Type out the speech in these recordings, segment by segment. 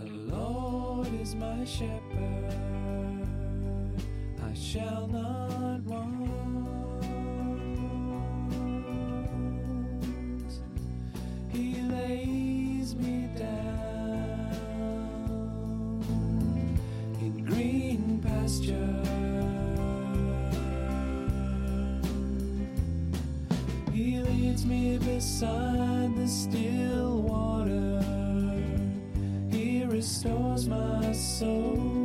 The Lord is my shepherd, I shall not want. He lays me down in green pasture. He leads me beside the still water restores my soul.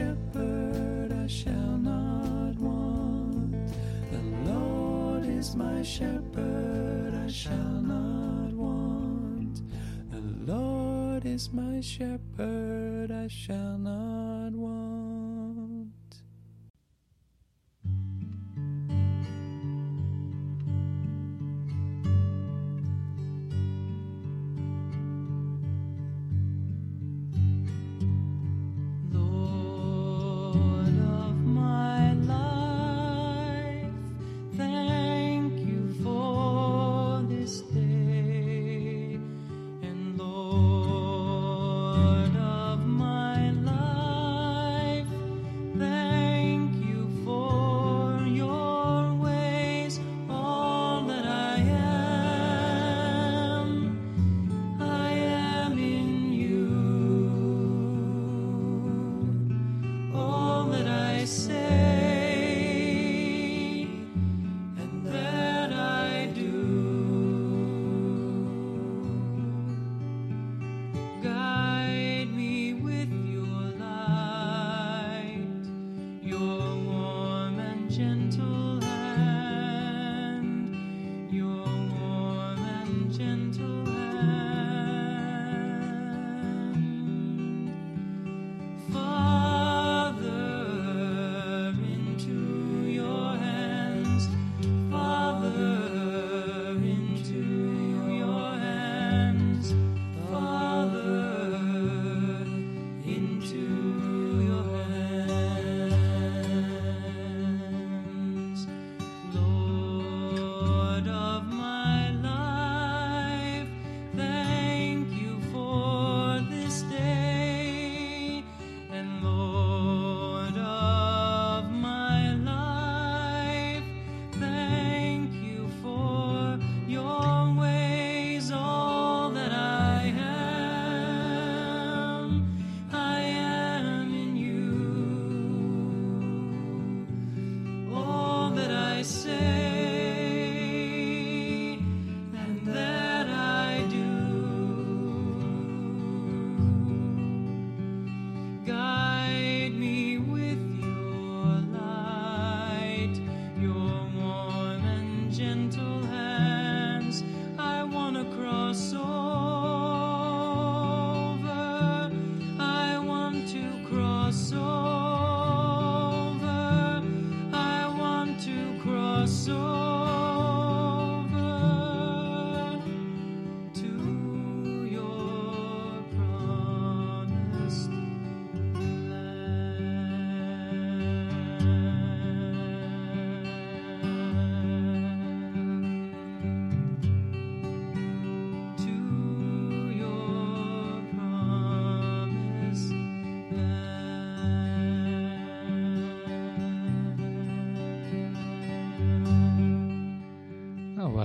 shepherd, I shall not want. The Lord is my shepherd, I shall not want. The Lord is my shepherd, I shall not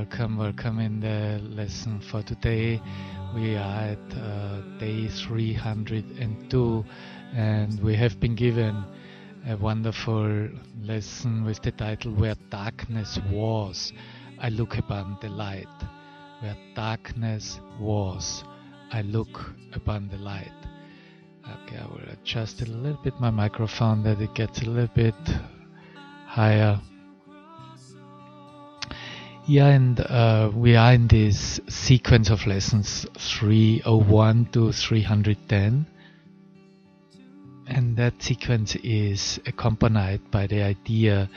welcome, welcome in the lesson for today. We are at uh, day 302 and we have been given a wonderful lesson with the title Where Darkness Was, I Look Upon the Light. Where darkness was, I look upon the light. Okay, I will adjust a little bit my microphone that it gets a little bit higher. Yeah, and uh, we are in this sequence of lessons 301 to 310. And that sequence is accompanied by the idea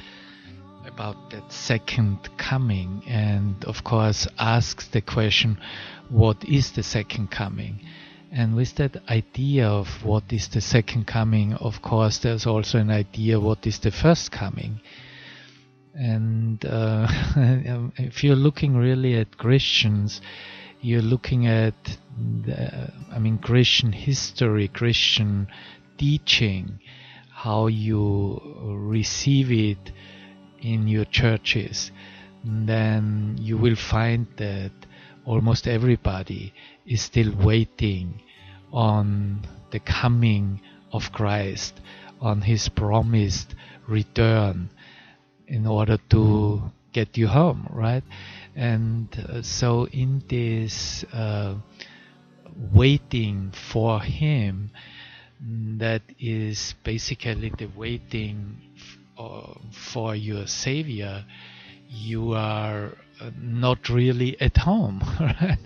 about that second coming, and of course, asks the question, What is the second coming? And with that idea of what is the second coming, of course, there's also an idea what is the first coming. And uh, if you're looking really at Christians, you're looking at, the, I mean, Christian history, Christian teaching, how you receive it in your churches, then you will find that almost everybody is still waiting on the coming of Christ, on his promised return in order to get you home, right? And uh, so, in this uh, waiting for him, that is basically the waiting uh, for your Savior, you are uh, not really at home, right?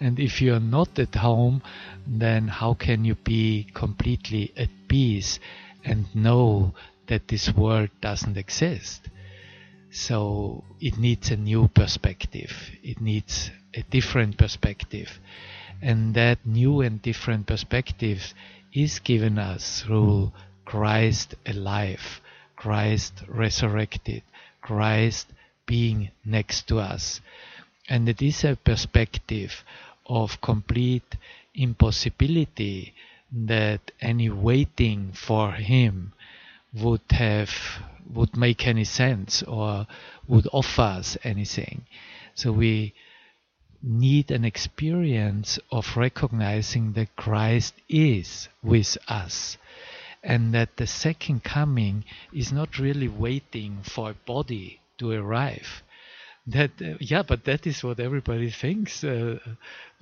And if you're not at home, then how can you be completely at peace and know that this world doesn't exist? So it needs a new perspective. It needs a different perspective. And that new and different perspective is given us through Christ alive, Christ resurrected, Christ being next to us. And it is a perspective of complete impossibility that any waiting for Him would have would make any sense or would offer us anything. So we need an experience of recognizing that Christ is with us and that the second coming is not really waiting for a body to arrive that uh, yeah but that is what everybody thinks uh,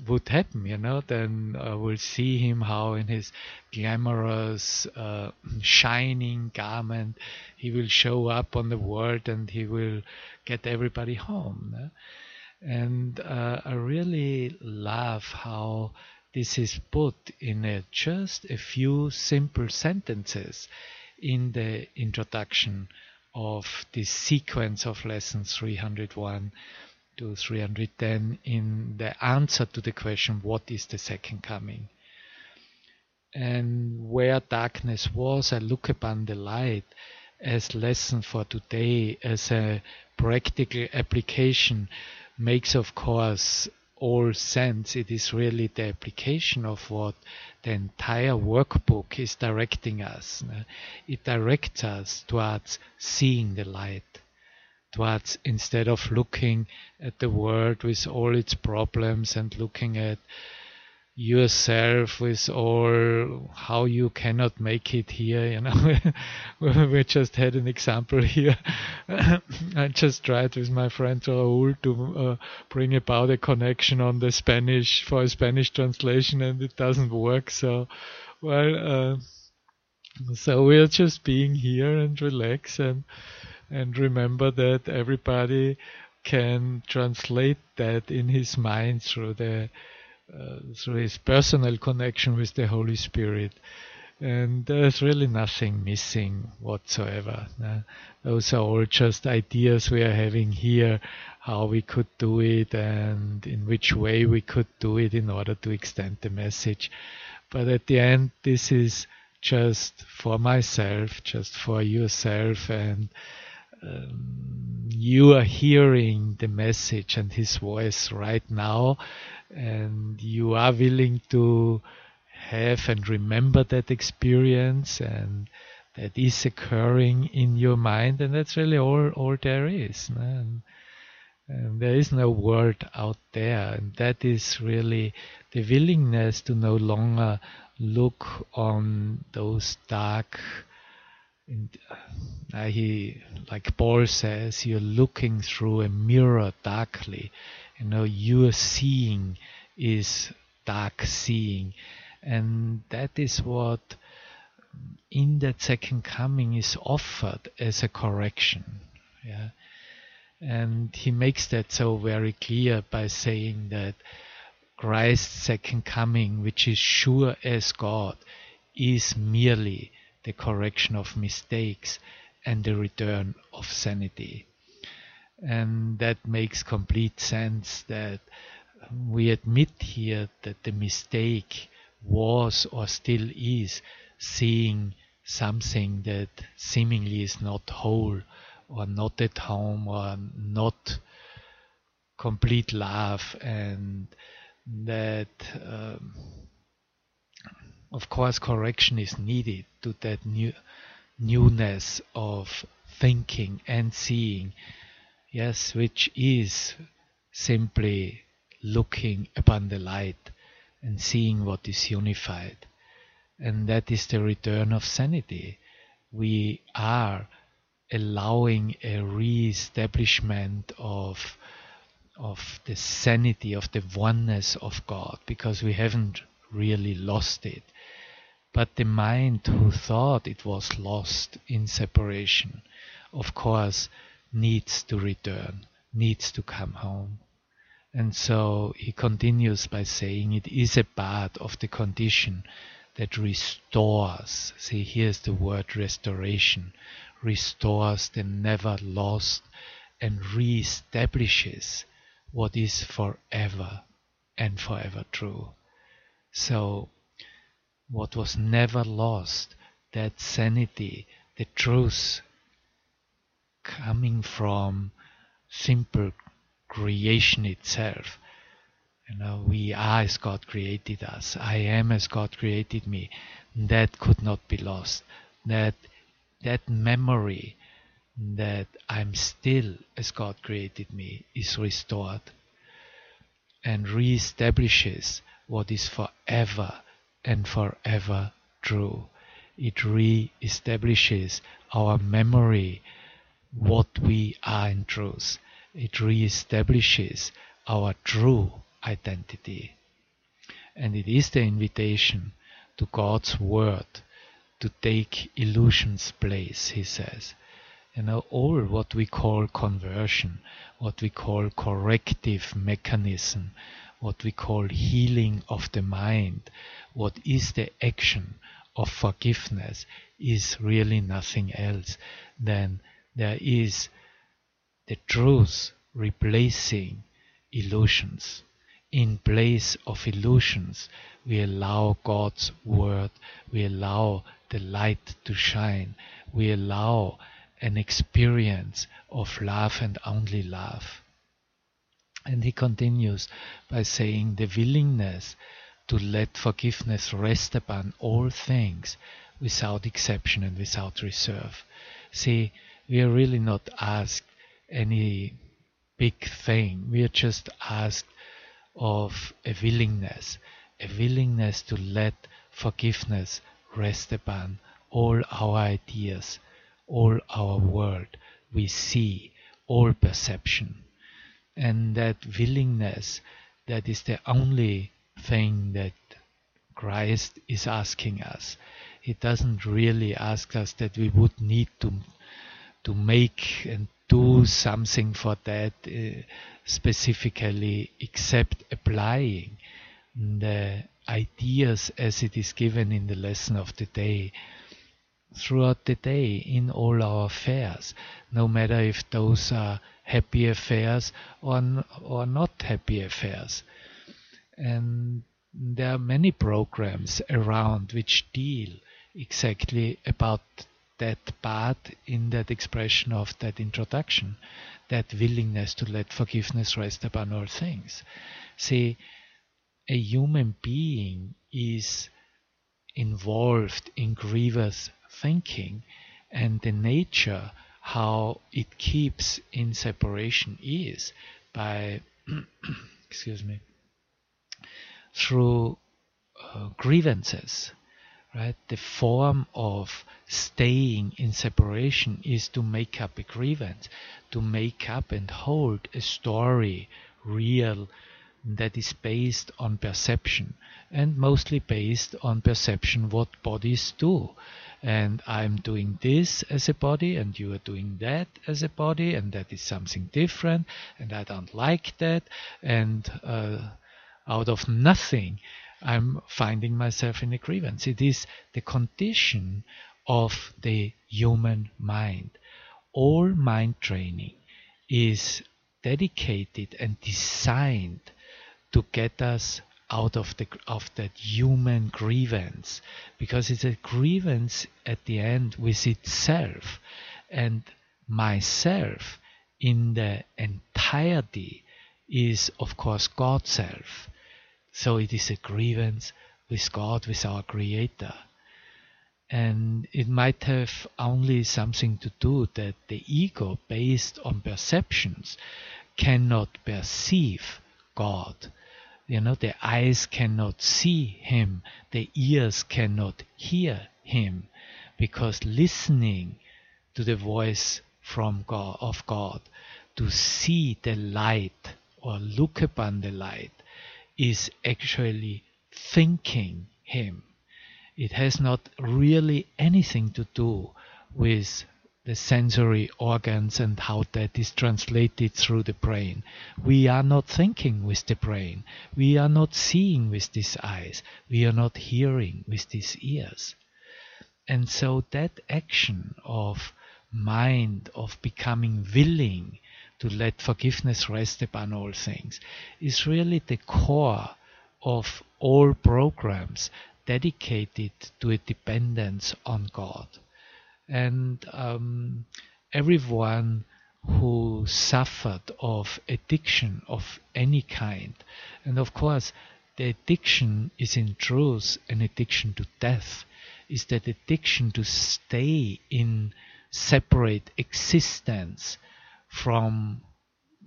would happen you know then uh, we'll see him how in his glamorous uh, shining garment he will show up on the world and he will get everybody home no? and uh, i really love how this is put in a, just a few simple sentences in the introduction of this sequence of lessons 301 to 310 in the answer to the question, What is the second coming? And where darkness was, I look upon the light as lesson for today, as a practical application, makes, of course, all sense. It is really the application of what the entire workbook is directing us. It directs us towards seeing the light, towards instead of looking at the world with all its problems and looking at yourself with all how you cannot make it here you know. We just had an example here. I just tried with my friend raul to uh, bring about a connection on the spanish for a spanish translation and it doesn't work. So well uh, so we're just being here and relax and and remember that everybody can translate that in his mind through the through his personal connection with the Holy Spirit. And there's really nothing missing whatsoever. Uh, those are all just ideas we are having here, how we could do it and in which way we could do it in order to extend the message. But at the end, this is just for myself, just for yourself, and um, you are hearing the message and his voice right now and you are willing to have and remember that experience and that is occurring in your mind and that's really all all there is and, And there is no world out there, and that is really the willingness to no longer look on those dark. Uh, he, like Paul says, you're looking through a mirror darkly. You know, you're seeing is dark seeing, and that is what in that second coming is offered as a correction. Yeah. And he makes that so very clear by saying that Christ's second coming, which is sure as God, is merely the correction of mistakes and the return of sanity. And that makes complete sense that we admit here that the mistake was or still is seeing something that seemingly is not whole or not at home or not complete love and that um, of course correction is needed to that new newness of thinking and seeing yes which is simply looking upon the light and seeing what is unified and that is the return of sanity we are allowing a re-establishment of of the sanity of the oneness of God because we haven't really lost it. But the mind who thought it was lost in separation, of course, needs to return, needs to come home. And so he continues by saying it is a part of the condition that restores. See, here's the word restoration restores the never lost and re-establishes what is forever and forever true. So, what was never lost, that sanity, the truth coming from simple creation itself. You know, we are as God created us. I am as God created me. That could not be lost. That that memory that I'm still as God created me is restored and re-establishes what is forever and forever true. It re-establishes our memory, what we are in truth. It re-establishes our true identity. And it is the invitation to God's word to take illusion's place, he says you know, all what we call conversion, what we call corrective mechanism, what we call healing of the mind, what is the action of forgiveness is really nothing else than there is the truth replacing illusions. In place of illusions, we allow God's word, we allow the light to shine, we allow an experience of love and only love. And he continues by saying the willingness to let forgiveness rest upon all things without exception and without reserve. See, we are really not asked any big thing. We are just asked of a willingness, a willingness to let forgiveness rest upon all our ideas, all our world, we see all perception. And that willingness, that is the only thing that Christ is asking us. He doesn't really ask us that we would need to to make and do something for that uh, specifically, except applying the ideas as it is given in the lesson of the day throughout the day in all our affairs, no matter if those are happy affairs or, or not happy affairs. And there are many programs around which deal exactly about that part in that expression of that introduction, that willingness to let forgiveness rest upon all things. See, a human being is involved in grievous thinking and the nature how it keeps in separation is by excuse me through uh, grievances right? The form of staying in separation is to make up a grievance to make up and hold a story real that is based on perception and mostly based on perception what bodies do and I'm doing this as a body and you are doing that as a body and that is something different and I don't like that and uh, out of nothing I'm finding myself in a grievance. It is the condition of the human mind. All mind training is dedicated and designed to get us out of the of that human grievance because it's a grievance at the end with itself. And myself in the entirety is of course God self. So it is a grievance with God with our creator. And it might have only something to do that the ego based on perceptions cannot perceive God you know, the eyes cannot see him, the ears cannot hear him, because listening to the voice from God of God, to see the light or look upon the light, is actually thinking him. It has not really anything to do with the sensory organs and how that is translated through the brain. We are not thinking with the brain. We are not seeing with these eyes. We are not hearing with these ears. And so that action of mind, of becoming willing to let forgiveness rest upon all things, is really the core of all programs dedicated to a dependence on God and um, everyone who suffered of addiction of any kind. And of course, the addiction is in truth an addiction to death, is that addiction to stay in separate existence from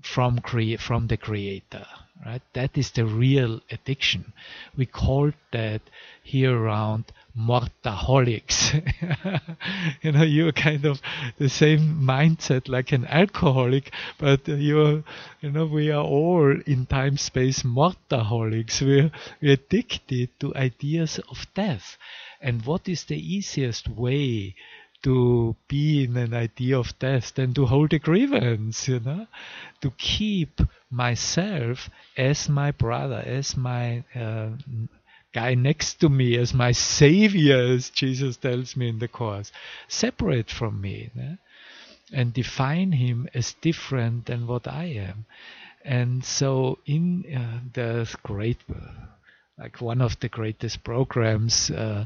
from crea- from the creator right that is the real addiction we call that here around mortaholics. you know, you're kind of the same mindset like an alcoholic, but you're, you know, we are all in time space mortaholics. We're, we're addicted to ideas of death. And what is the easiest way to be in an idea of death than to hold a grievance, you know, to keep myself as my brother, as my uh, guy next to me as my savior, as Jesus tells me in the Course, separate from me né? and define him as different than what I am. And so, in uh, the great, like one of the greatest programs uh,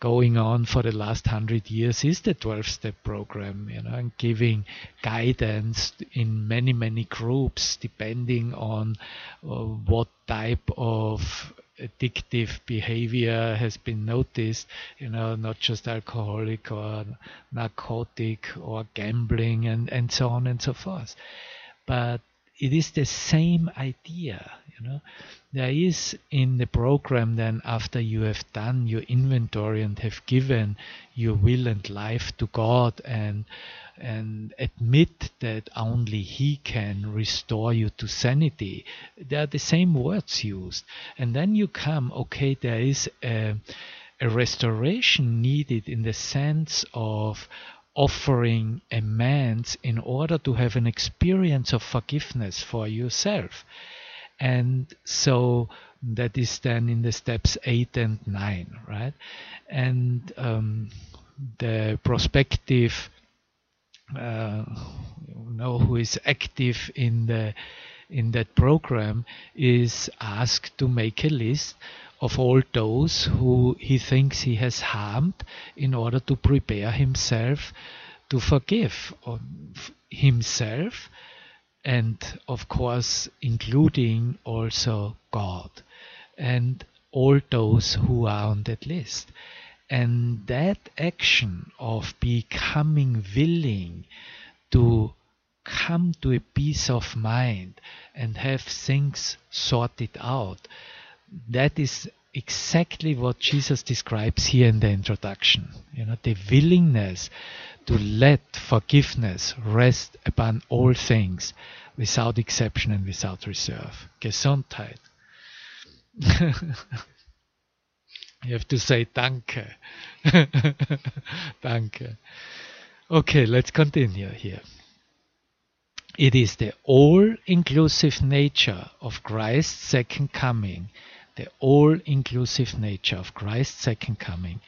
going on for the last hundred years is the 12 step program, you know, and giving guidance in many, many groups depending on uh, what type of addictive behavior has been noticed, you know, not just alcoholic or narcotic or gambling and, and so on and so forth. But it is the same idea, you know. There is in the program then after you have done your inventory and have given your will and life to God and and admit that only He can restore you to sanity. They are the same words used. And then you come, okay, there is a, a restoration needed in the sense of offering amends in order to have an experience of forgiveness for yourself. And so that is then in the steps 8 and 9, right? And um, the prospective uh, you know who is active in the in that program is asked to make a list of all those who he thinks he has harmed in order to prepare himself to forgive himself and of course including also God and all those who are on that list and that action of becoming willing to come to a peace of mind and have things sorted out. That is exactly what Jesus describes here in the introduction. You know, the willingness to let forgiveness rest upon all things without exception and without reserve. Gesundheit. you have to say danke. danke. Okay, let's continue here. It is the all-inclusive nature of Christ's second coming, the all-inclusive nature of Christ's second coming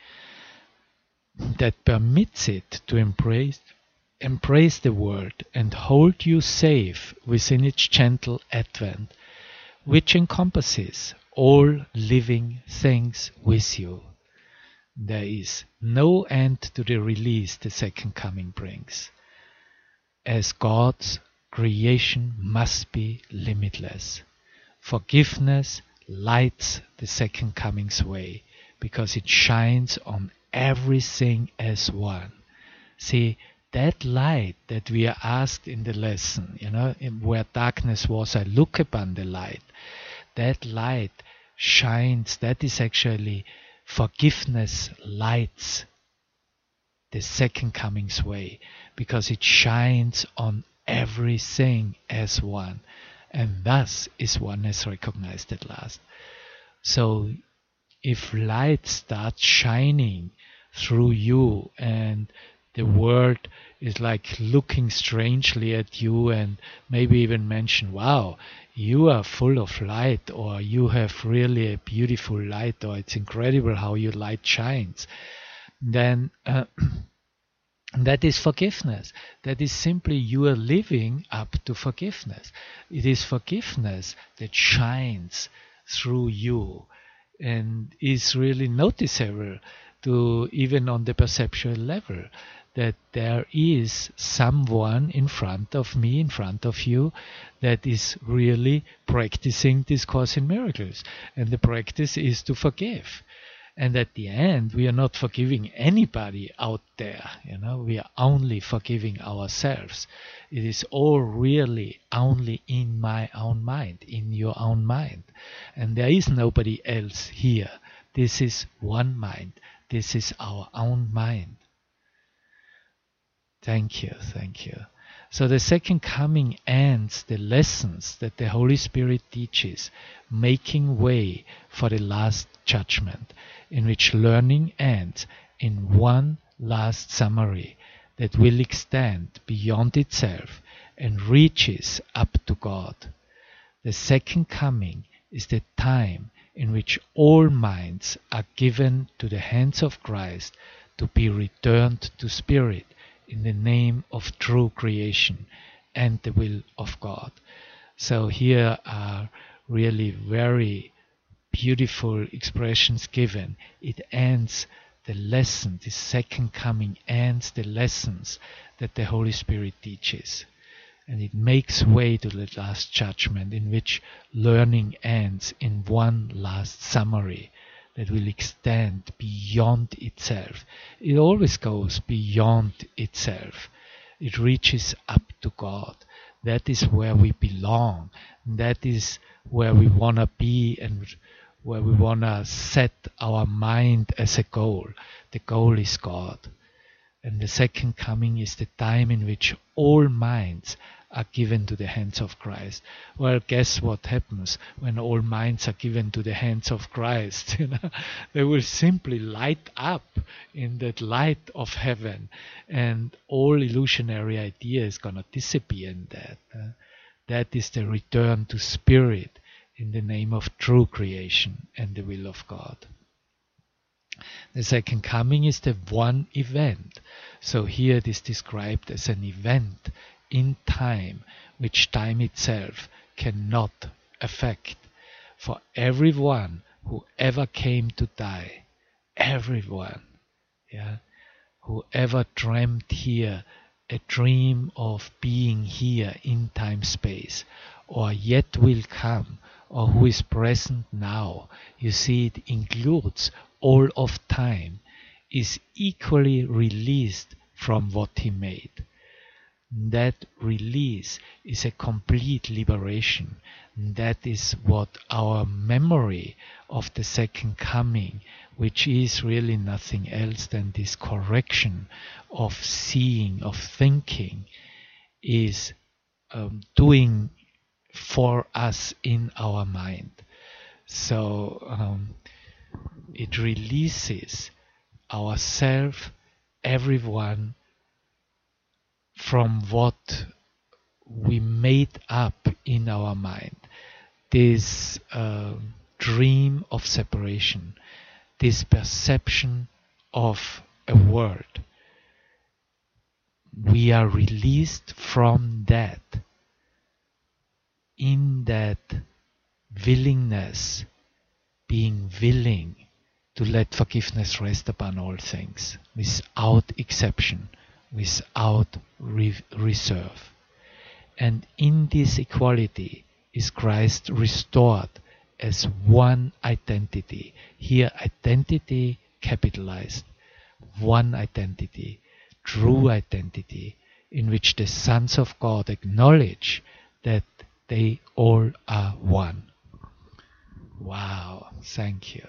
that permits it to embrace embrace the world and hold you safe within its gentle advent, which encompasses all living things with you. There is no end to the release the second coming brings. As God's creation must be limitless. Forgiveness lights the second coming's way because it shines on everything as one. See, that light that we are asked in the lesson, you know, where darkness was, I look upon the light. That light shines, that is actually forgiveness lights the second coming's way because it shines on everything as one and thus is oneness recognized at last. So if light starts shining through you and the world is like looking strangely at you and maybe even mention wow you are full of light or you have really a beautiful light or it's incredible how your light shines then uh, that is forgiveness. That is simply you are living up to forgiveness. It is forgiveness that shines through you and is really noticeable to even on the perceptual level that there is someone in front of me, in front of you, that is really practicing this Course in Miracles. And the practice is to forgive. And at the end, we are not forgiving anybody out there, you know, we are only forgiving ourselves. It is all really only in my own mind, in your own mind. And there is nobody else here. This is one mind. This is our own mind. Thank you, thank you. So the second coming ends the lessons that the Holy Spirit teaches, making way for the last judgment, in which learning ends in one last summary that will extend beyond itself and reaches up to God. The second coming is the time in which all minds are given to the hands of Christ to be returned to spirit in the name of true creation and the will of God. So here are really very beautiful expressions given. It ends the lesson, the second coming ends the lessons that the Holy Spirit teaches. And it makes way to the last judgment in which learning ends in one last summary that will extend beyond itself. It always goes beyond itself. It reaches up to God. That is where we belong. That is where we want to be and where we want to set our mind as a goal. The goal is God. And the second coming is the time in which all minds are given to the hands of Christ. Well, guess what happens when all minds are given to the hands of Christ? You know, they will simply light up in that light of heaven, and all illusionary idea is gonna disappear in that. Uh, that is the return to spirit in the name of true creation and the will of God. The second coming is the one event. So here it is described as an event in time which time itself cannot affect. For everyone who ever came to die, everyone, yeah, who ever dreamt here a dream of being here in time space, or yet will come, or who is present now, you see, it includes all of time, is equally released from what he made. That release is a complete liberation. That is what our memory of the second coming, which is really nothing else than this correction of seeing, of thinking, is um, doing for us in our mind. So um, it releases ourself, everyone, from what we made up in our mind. This uh, dream of separation, this perception of a world. We are released from that in that willingness, being willing to let forgiveness rest upon all things without exception, without re- reserve. And in this equality is Christ restored as one identity. Here, identity capitalized, one identity, true identity, in which the sons of God acknowledge that they all are one. Wow, thank you.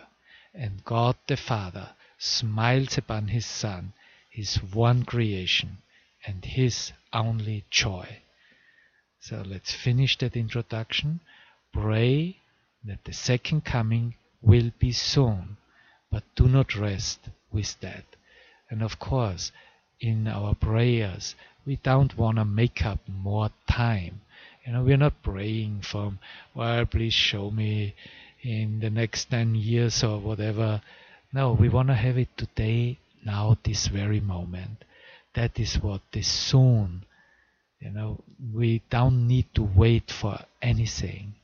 And God the Father smiles upon his Son, his one creation, and his only joy. So let's finish that introduction. Pray that the second coming will be soon, but do not rest with that. And of course, in our prayers, we don't want to make up more time you know, we're not praying from, well, please show me in the next 10 years or whatever. No, we want to have it today, now, this very moment. That is what is soon. You know, we don't need to wait for anything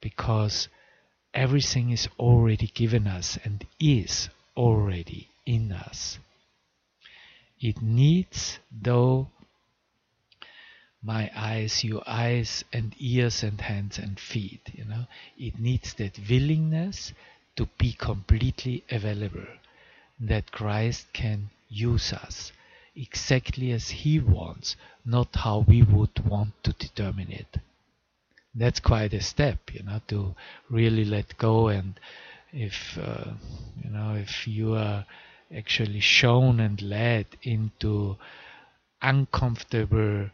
because everything is already given us and is already in us. It needs, though, my eyes, your eyes and ears and hands and feet. You know, it needs that willingness to be completely available, that Christ can use us exactly as He wants, not how we would want to determine it. That's quite a step, you know, to really let go. And if uh, you know, if you are actually shown and led into uncomfortable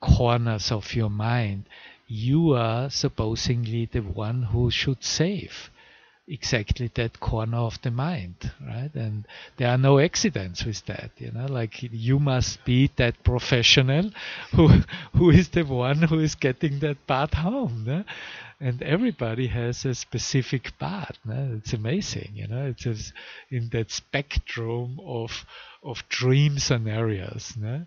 corners of your mind, you are supposedly the one who should save exactly that corner of the mind, right? And there are no accidents with that, you know, like you must be that professional who who is the one who is getting that part home, no? and everybody has a specific part. No? It's amazing, you know, it's just in that spectrum of of dream scenarios, no?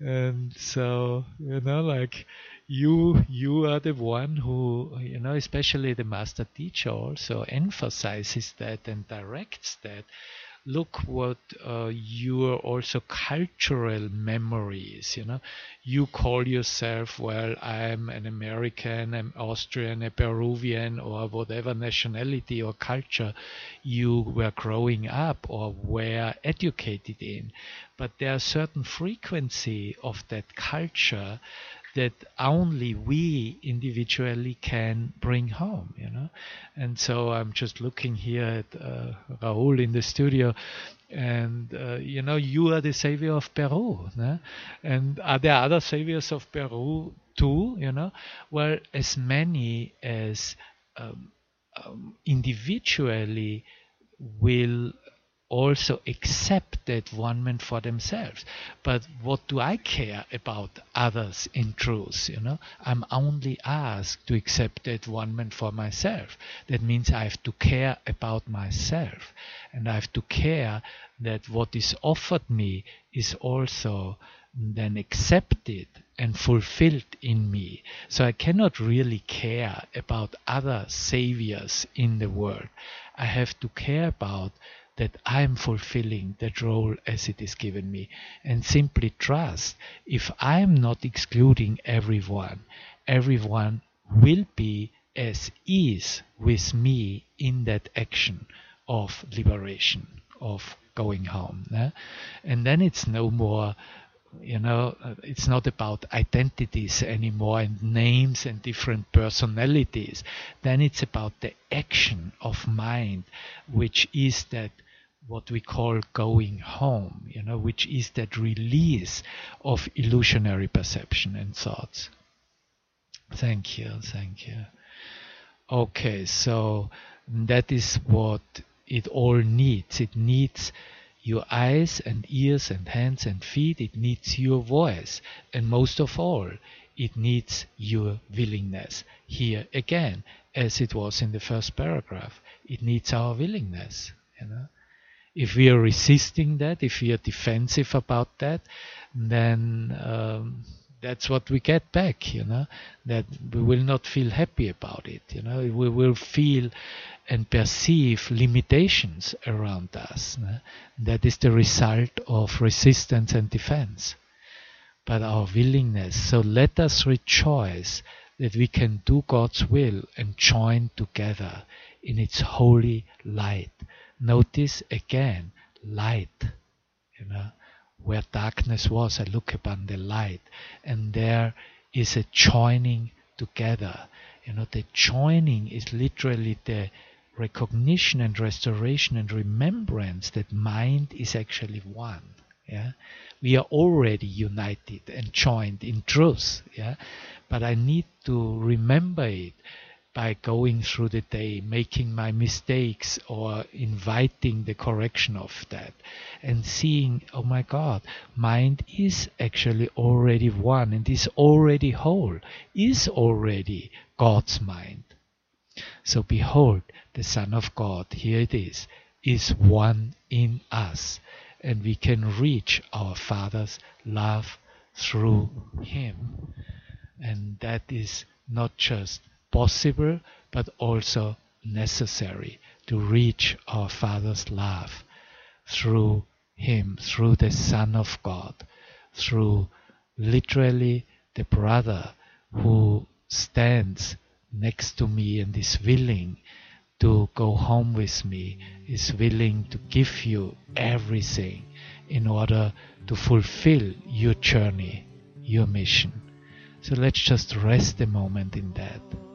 and so you know like you you are the one who you know especially the master teacher also emphasizes that and directs that. Look what uh, your also cultural memories you know. You call yourself well i'm an american an austrian a peruvian or whatever nationality or culture you were growing up or were educated in. But there are certain frequency of that culture that only we individually can bring home, you know. And so I'm just looking here at uh, Raul in the studio, and uh, you know, you are the savior of Peru, and are there other saviors of Peru too? You know, well, as many as um, um, individually will also accept that one man for themselves. But what do I care about others in truth? You know, I'm only asked to accept that one man for myself. That means I have to care about myself, and I have to care that what is offered me is also then accepted and fulfilled in me. So I cannot really care about other saviors in the world. I have to care about that I'm fulfilling that role as it is given me and simply trust if I'm not excluding everyone, everyone will be as is with me in that action of liberation, of going home. And then it's no more you know, it's not about identities anymore and names and different personalities. Then it's about the action of mind, which is that what we call going home, you know, which is that release of illusionary perception and thoughts. Thank you, thank you. Okay, so that is what it all needs. It needs your eyes and ears and hands and feet. It needs your voice. And most of all, it needs your willingness. Here again, as it was in the first paragraph, it needs our willingness. You know? If we are resisting that, if we are defensive about that, then um, that's what we get back you know that we will not feel happy about it you know. We will feel and perceive limitations around us that is the result of resistance and defense. But our willingness so let us rejoice that we can do God's will and join together in its holy light notice again light you know where darkness was, I look upon the light, and there is a joining together. You know, the joining is literally the recognition and restoration and remembrance that mind is actually one. Yeah, we are already united and joined in truth. Yeah, but I need to remember it by going through the day, making my mistakes or inviting the correction of that and seeing, oh my God, mind is actually already one and is already whole, is already God's mind. So behold, the Son of God, here it is, is one in us and we can reach our Father's love through Him. And that is not just possible but also necessary to reach our Father's love through Him, through the Son of God, through literally the brother who stands next to me and is willing to go home with me, is willing to give you everything in order to fulfill your journey, your mission. So let's just rest a moment in that.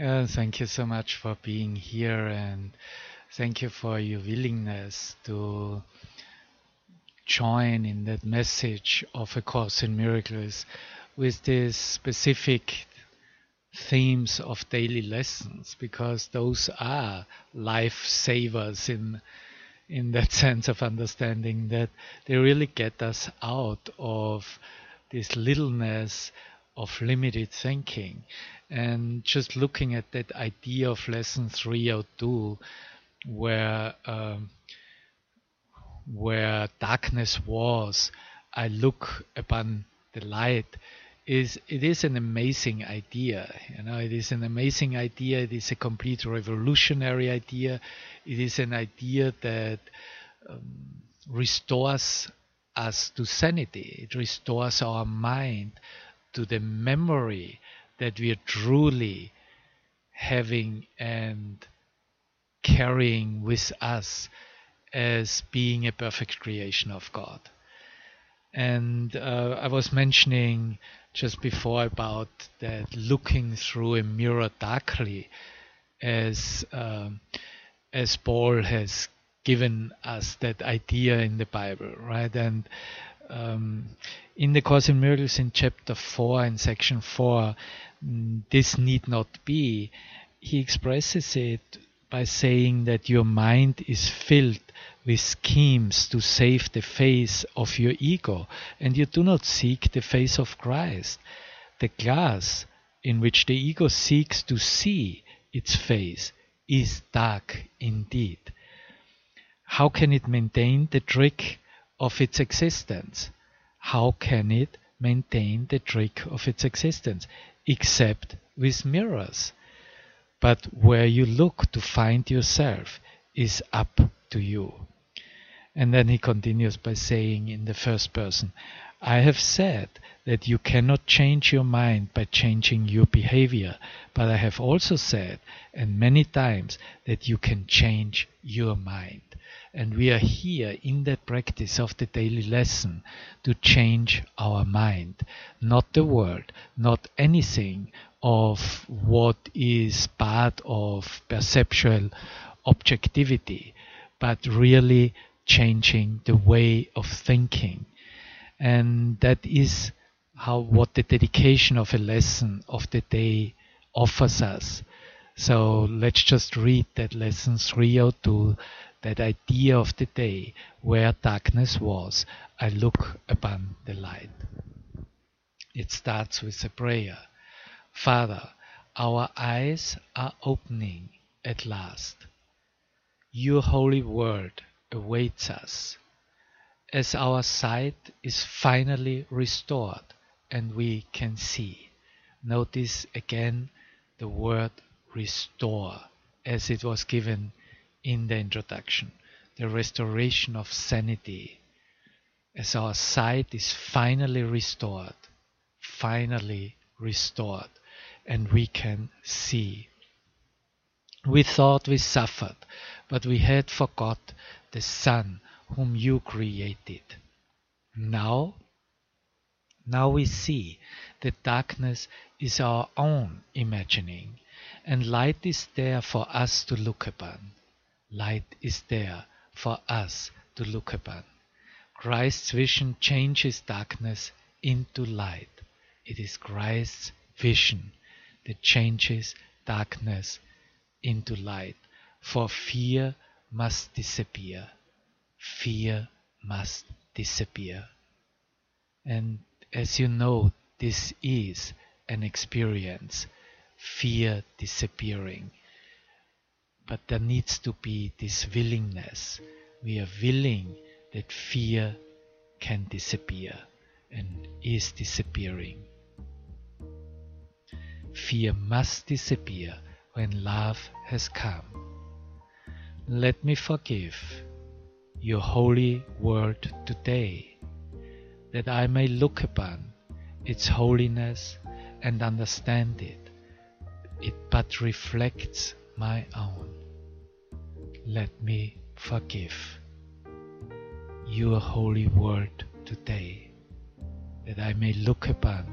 Yeah, thank you so much for being here and thank you for your willingness to join in that message of A Course in Miracles with these specific themes of daily lessons because those are life savers in in that sense of understanding that they really get us out of this littleness of limited thinking. And just looking at that idea of lesson 302 where um, where darkness was i look upon the light is it is an amazing idea you know it is an amazing idea it is a complete revolutionary idea it is an idea that um, restores us to sanity it restores our mind to the memory that we are truly having and carrying with us as being a perfect creation of God. And uh, I was mentioning just before about that looking through a mirror darkly, as um, as Paul has given us that idea in the Bible, right? And um, in the Course in Miracles in chapter 4 in section 4, mm, this need not be. He expresses it by saying that your mind is filled with schemes to save the face of your ego, and you do not seek the face of Christ. The glass in which the ego seeks to see its face is dark indeed. How can it maintain the trick of its existence. How can it maintain the trick of its existence? Except with mirrors. But where you look to find yourself is up to you. And then he continues by saying in the first person, I have said that you cannot change your mind by changing your behavior, but I have also said, and many times, that you can change your mind. And we are here in the practice of the daily lesson to change our mind, not the world, not anything of what is part of perceptual objectivity, but really changing the way of thinking. And that is how what the dedication of a lesson of the day offers us. So let's just read that lesson 302 that idea of the day where darkness was, I look upon the light. It starts with a prayer. Father, our eyes are opening at last. Your holy word awaits us. As our sight is finally restored and we can see. Notice again the word restore as it was given in the introduction, the restoration of sanity, as our sight is finally restored, finally restored, and we can see. We thought we suffered, but we had forgot the Son whom you created. Now, now we see that darkness is our own imagining, and light is there for us to look upon. Light is there for us to look upon. Christ's vision changes darkness into light. It is Christ's vision that changes darkness into light. For fear must disappear. Fear must disappear. And as you know, this is an experience, fear disappearing. But there needs to be this willingness. We are willing that fear can disappear and is disappearing. Fear must disappear when love has come. Let me forgive your holy word today, that I may look upon its holiness and understand it. It but reflects my own let me forgive your holy word today, that I may look upon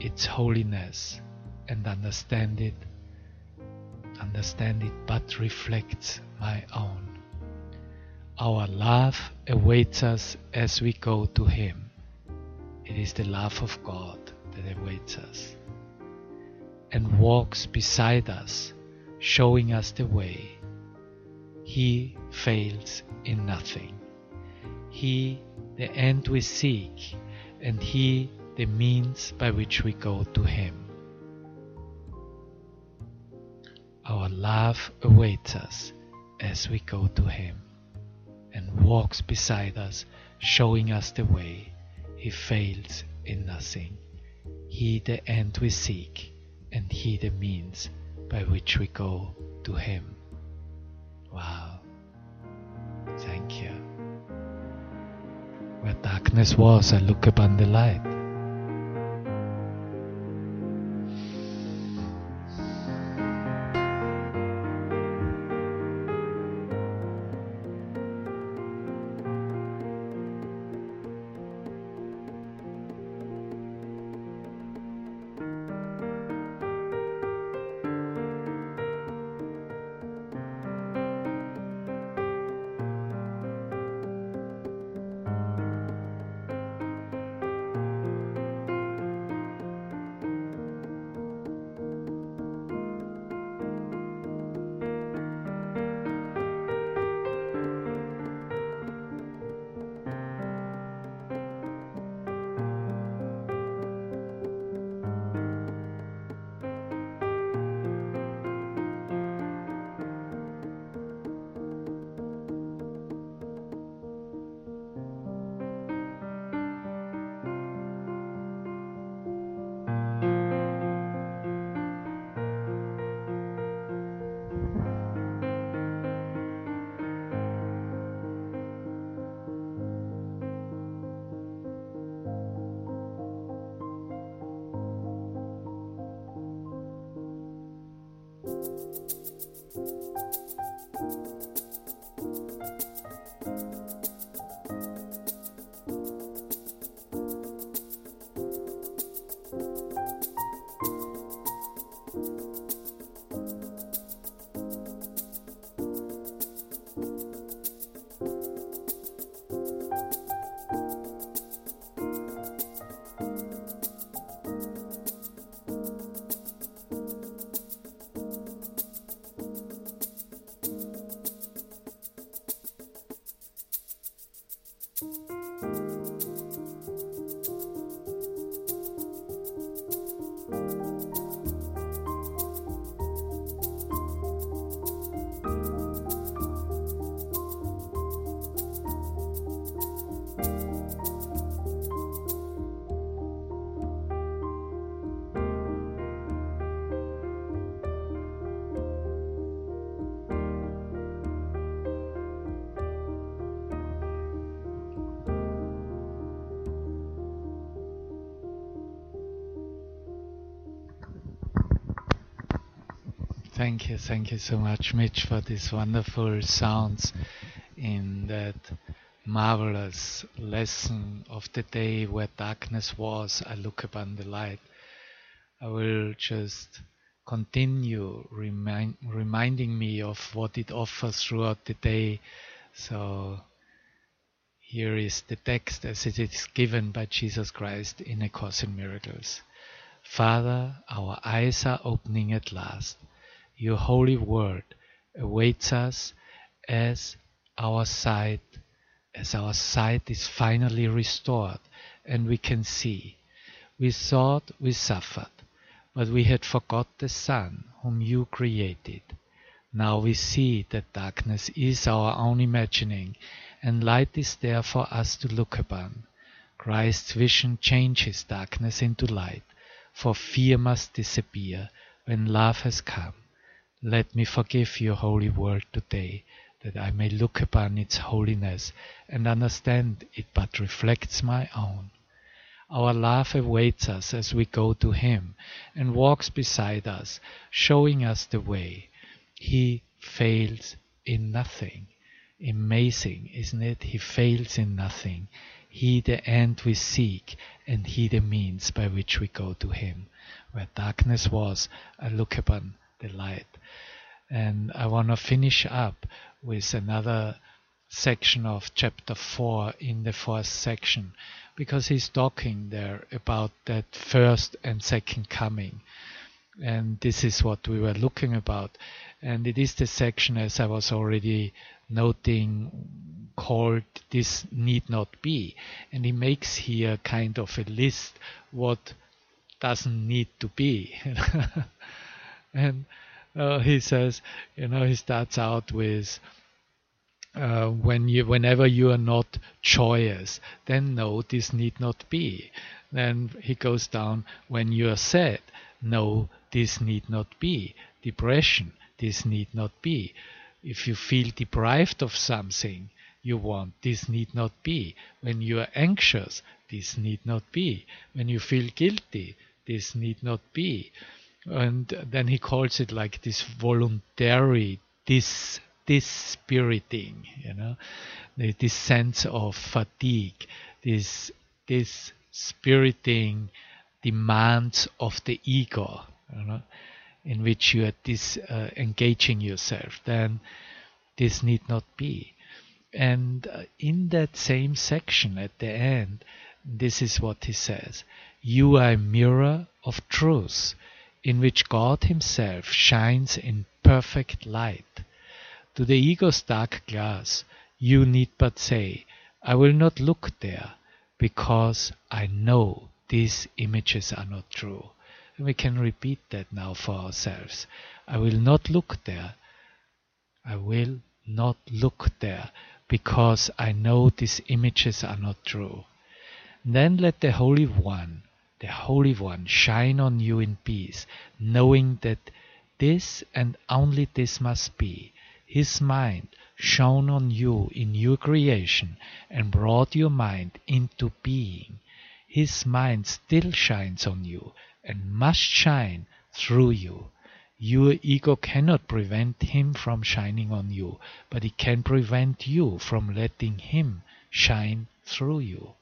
its holiness and understand it understand it, but reflects my own. Our love awaits us as we go to Him. It is the love of God that awaits us and walks beside us, showing us the way. He fails in nothing. He, the end we seek, and He, the means by which we go to Him. Our love awaits us as we go to Him and walks beside us, showing us the way. He fails in nothing. He, the end we seek, and He, the means by which we go to Him. Wow. Thank you. Where darkness was, I look upon the light. Thank you, thank you so much, Mitch, for these wonderful sounds in that marvelous lesson of the day where darkness was. I look upon the light. I will just continue remind, reminding me of what it offers throughout the day. So here is the text as it is given by Jesus Christ in A Course in Miracles. Father, our eyes are opening at last your holy word awaits us as our sight as our sight is finally restored and we can see. We thought we suffered, but we had forgot the Son whom you created. Now we see that darkness is our own imagining, and light is there for us to look upon. Christ's vision changes darkness into light, for fear must disappear when love has come. Let me forgive your holy word today, that I may look upon its holiness and understand it but reflects my own. Our love awaits us as we go to Him and walks beside us, showing us the way. He fails in nothing. Amazing, isn't it? He fails in nothing. He the end we seek, and He the means by which we go to Him. Where darkness was, I look upon the light. And I want to finish up with another section of chapter 4 in the fourth section because he's talking there about that first and second coming. And this is what we were looking about. And it is the section, as I was already noting, called This Need Not Be. And he makes here kind of a list what doesn't need to be. and uh, he says, you know, he starts out with uh, when you, whenever you are not joyous, then no, this need not be. Then he goes down when you are sad, no, this need not be. Depression, this need not be. If you feel deprived of something you want, this need not be. When you are anxious, this need not be. When you feel guilty, this need not be. And then he calls it like this voluntary, this dispiriting, you know, this sense of fatigue, this this spiriting demands of the ego, you know, in which you are dis, uh, engaging yourself, then this need not be. And uh, in that same section at the end, this is what he says. You are a mirror of truth, in which God Himself shines in perfect light. To the ego's dark glass, you need but say, I will not look there, because I know these images are not true. And we can repeat that now for ourselves. I will not look there. I will not look there, because I know these images are not true. Then let the Holy One, the Holy One, shine on you in peace, knowing that this and only this must be. His mind shone on you in your creation and brought your mind into being. His mind still shines on you and must shine through you. Your ego cannot prevent him from shining on you, but it can prevent you from letting him shine through you.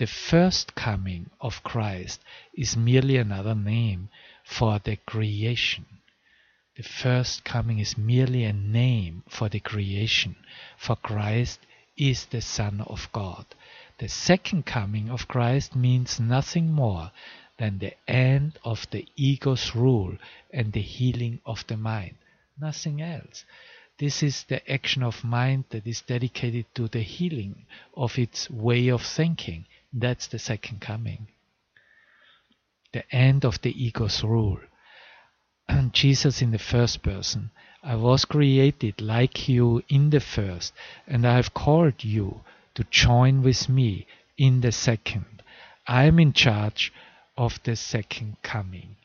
The first coming of Christ is merely another name for the creation. The first coming is merely a name for the creation, for Christ is the Son of God. The second coming of Christ means nothing more than the end of the ego's rule and the healing of the mind. Nothing else. This is the action of mind that is dedicated to the healing of its way of thinking. That's the second coming. The end of the ego's rule. And Jesus in the first person. I was created like you in the first, and I have called you to join with me in the second. I am in charge of the second coming.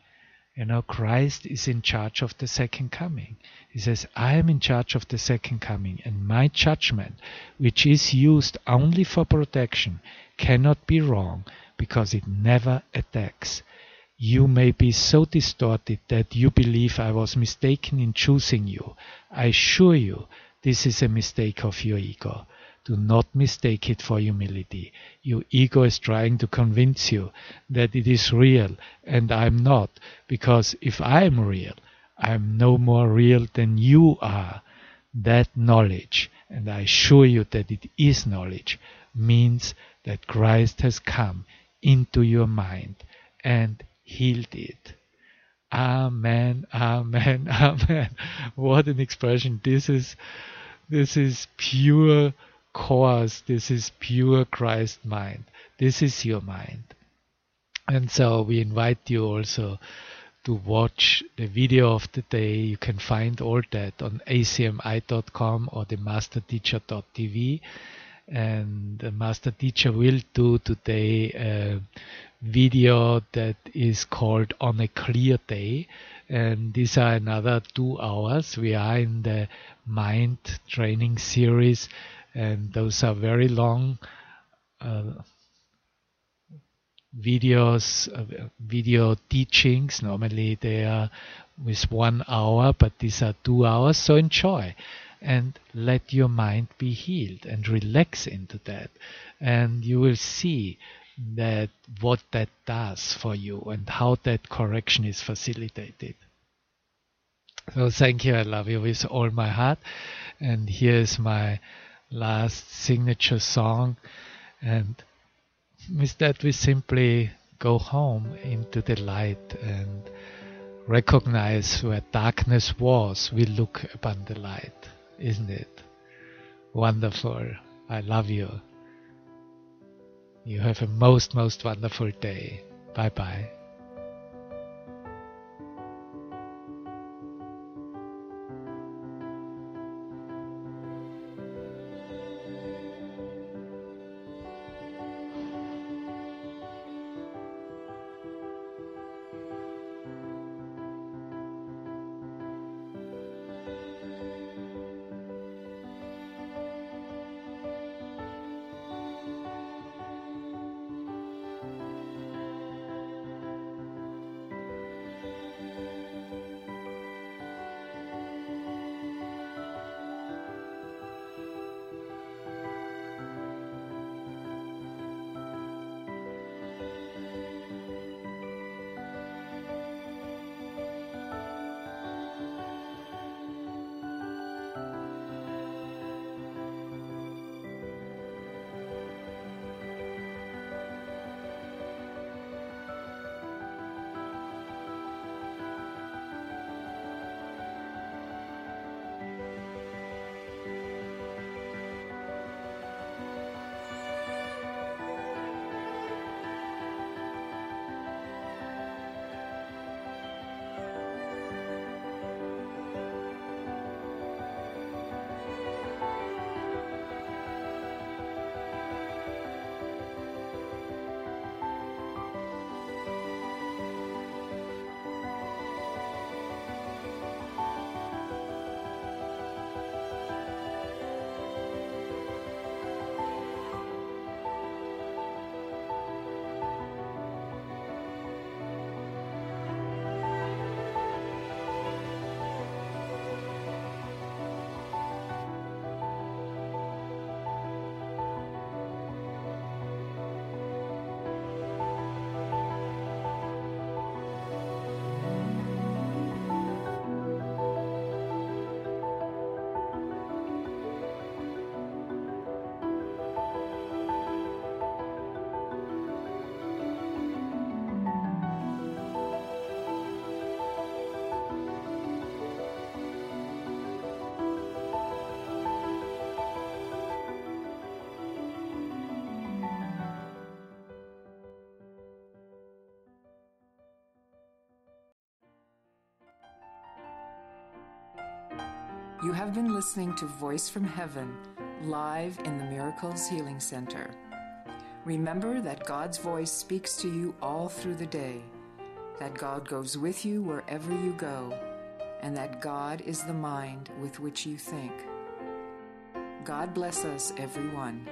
You know, Christ is in charge of the second coming. He says, I am in charge of the second coming, and my judgment, which is used only for protection, cannot be wrong because it never attacks. You may be so distorted that you believe I was mistaken in choosing you. I assure you, this is a mistake of your ego. Do not mistake it for humility. Your ego is trying to convince you that it is real and I am not, because if I am real, I am no more real than you are. That knowledge, and I assure you that it is knowledge, means that Christ has come into your mind and healed it. Amen, amen, amen. What an expression. This is this is pure course, this is pure Christ mind. This is your mind. And so we invite you also to watch the video of the day. You can find all that on acmi.com or the masterteacher.tv. And the master teacher will do today a video that is called On a Clear Day. And these are another two hours. We are in the mind training series and those are very long uh, videos, uh, video teachings. Normally they are with one hour, but these are two hours. So enjoy and let your mind be healed and relax into that, and you will see that what that does for you and how that correction is facilitated. So thank you. I love you with all my heart. And here's my last signature song. And with that, we simply go home into the light and recognize where darkness was. We look upon the light, isn't it? Wonderful. I love you. You have a most, most wonderful day. Bye bye. You have been listening to Voice from Heaven, live in the Miracles Healing Center. Remember that God's voice speaks to you all through the day, that God goes with you wherever you go, and that God is the mind with which you think. God bless us, everyone.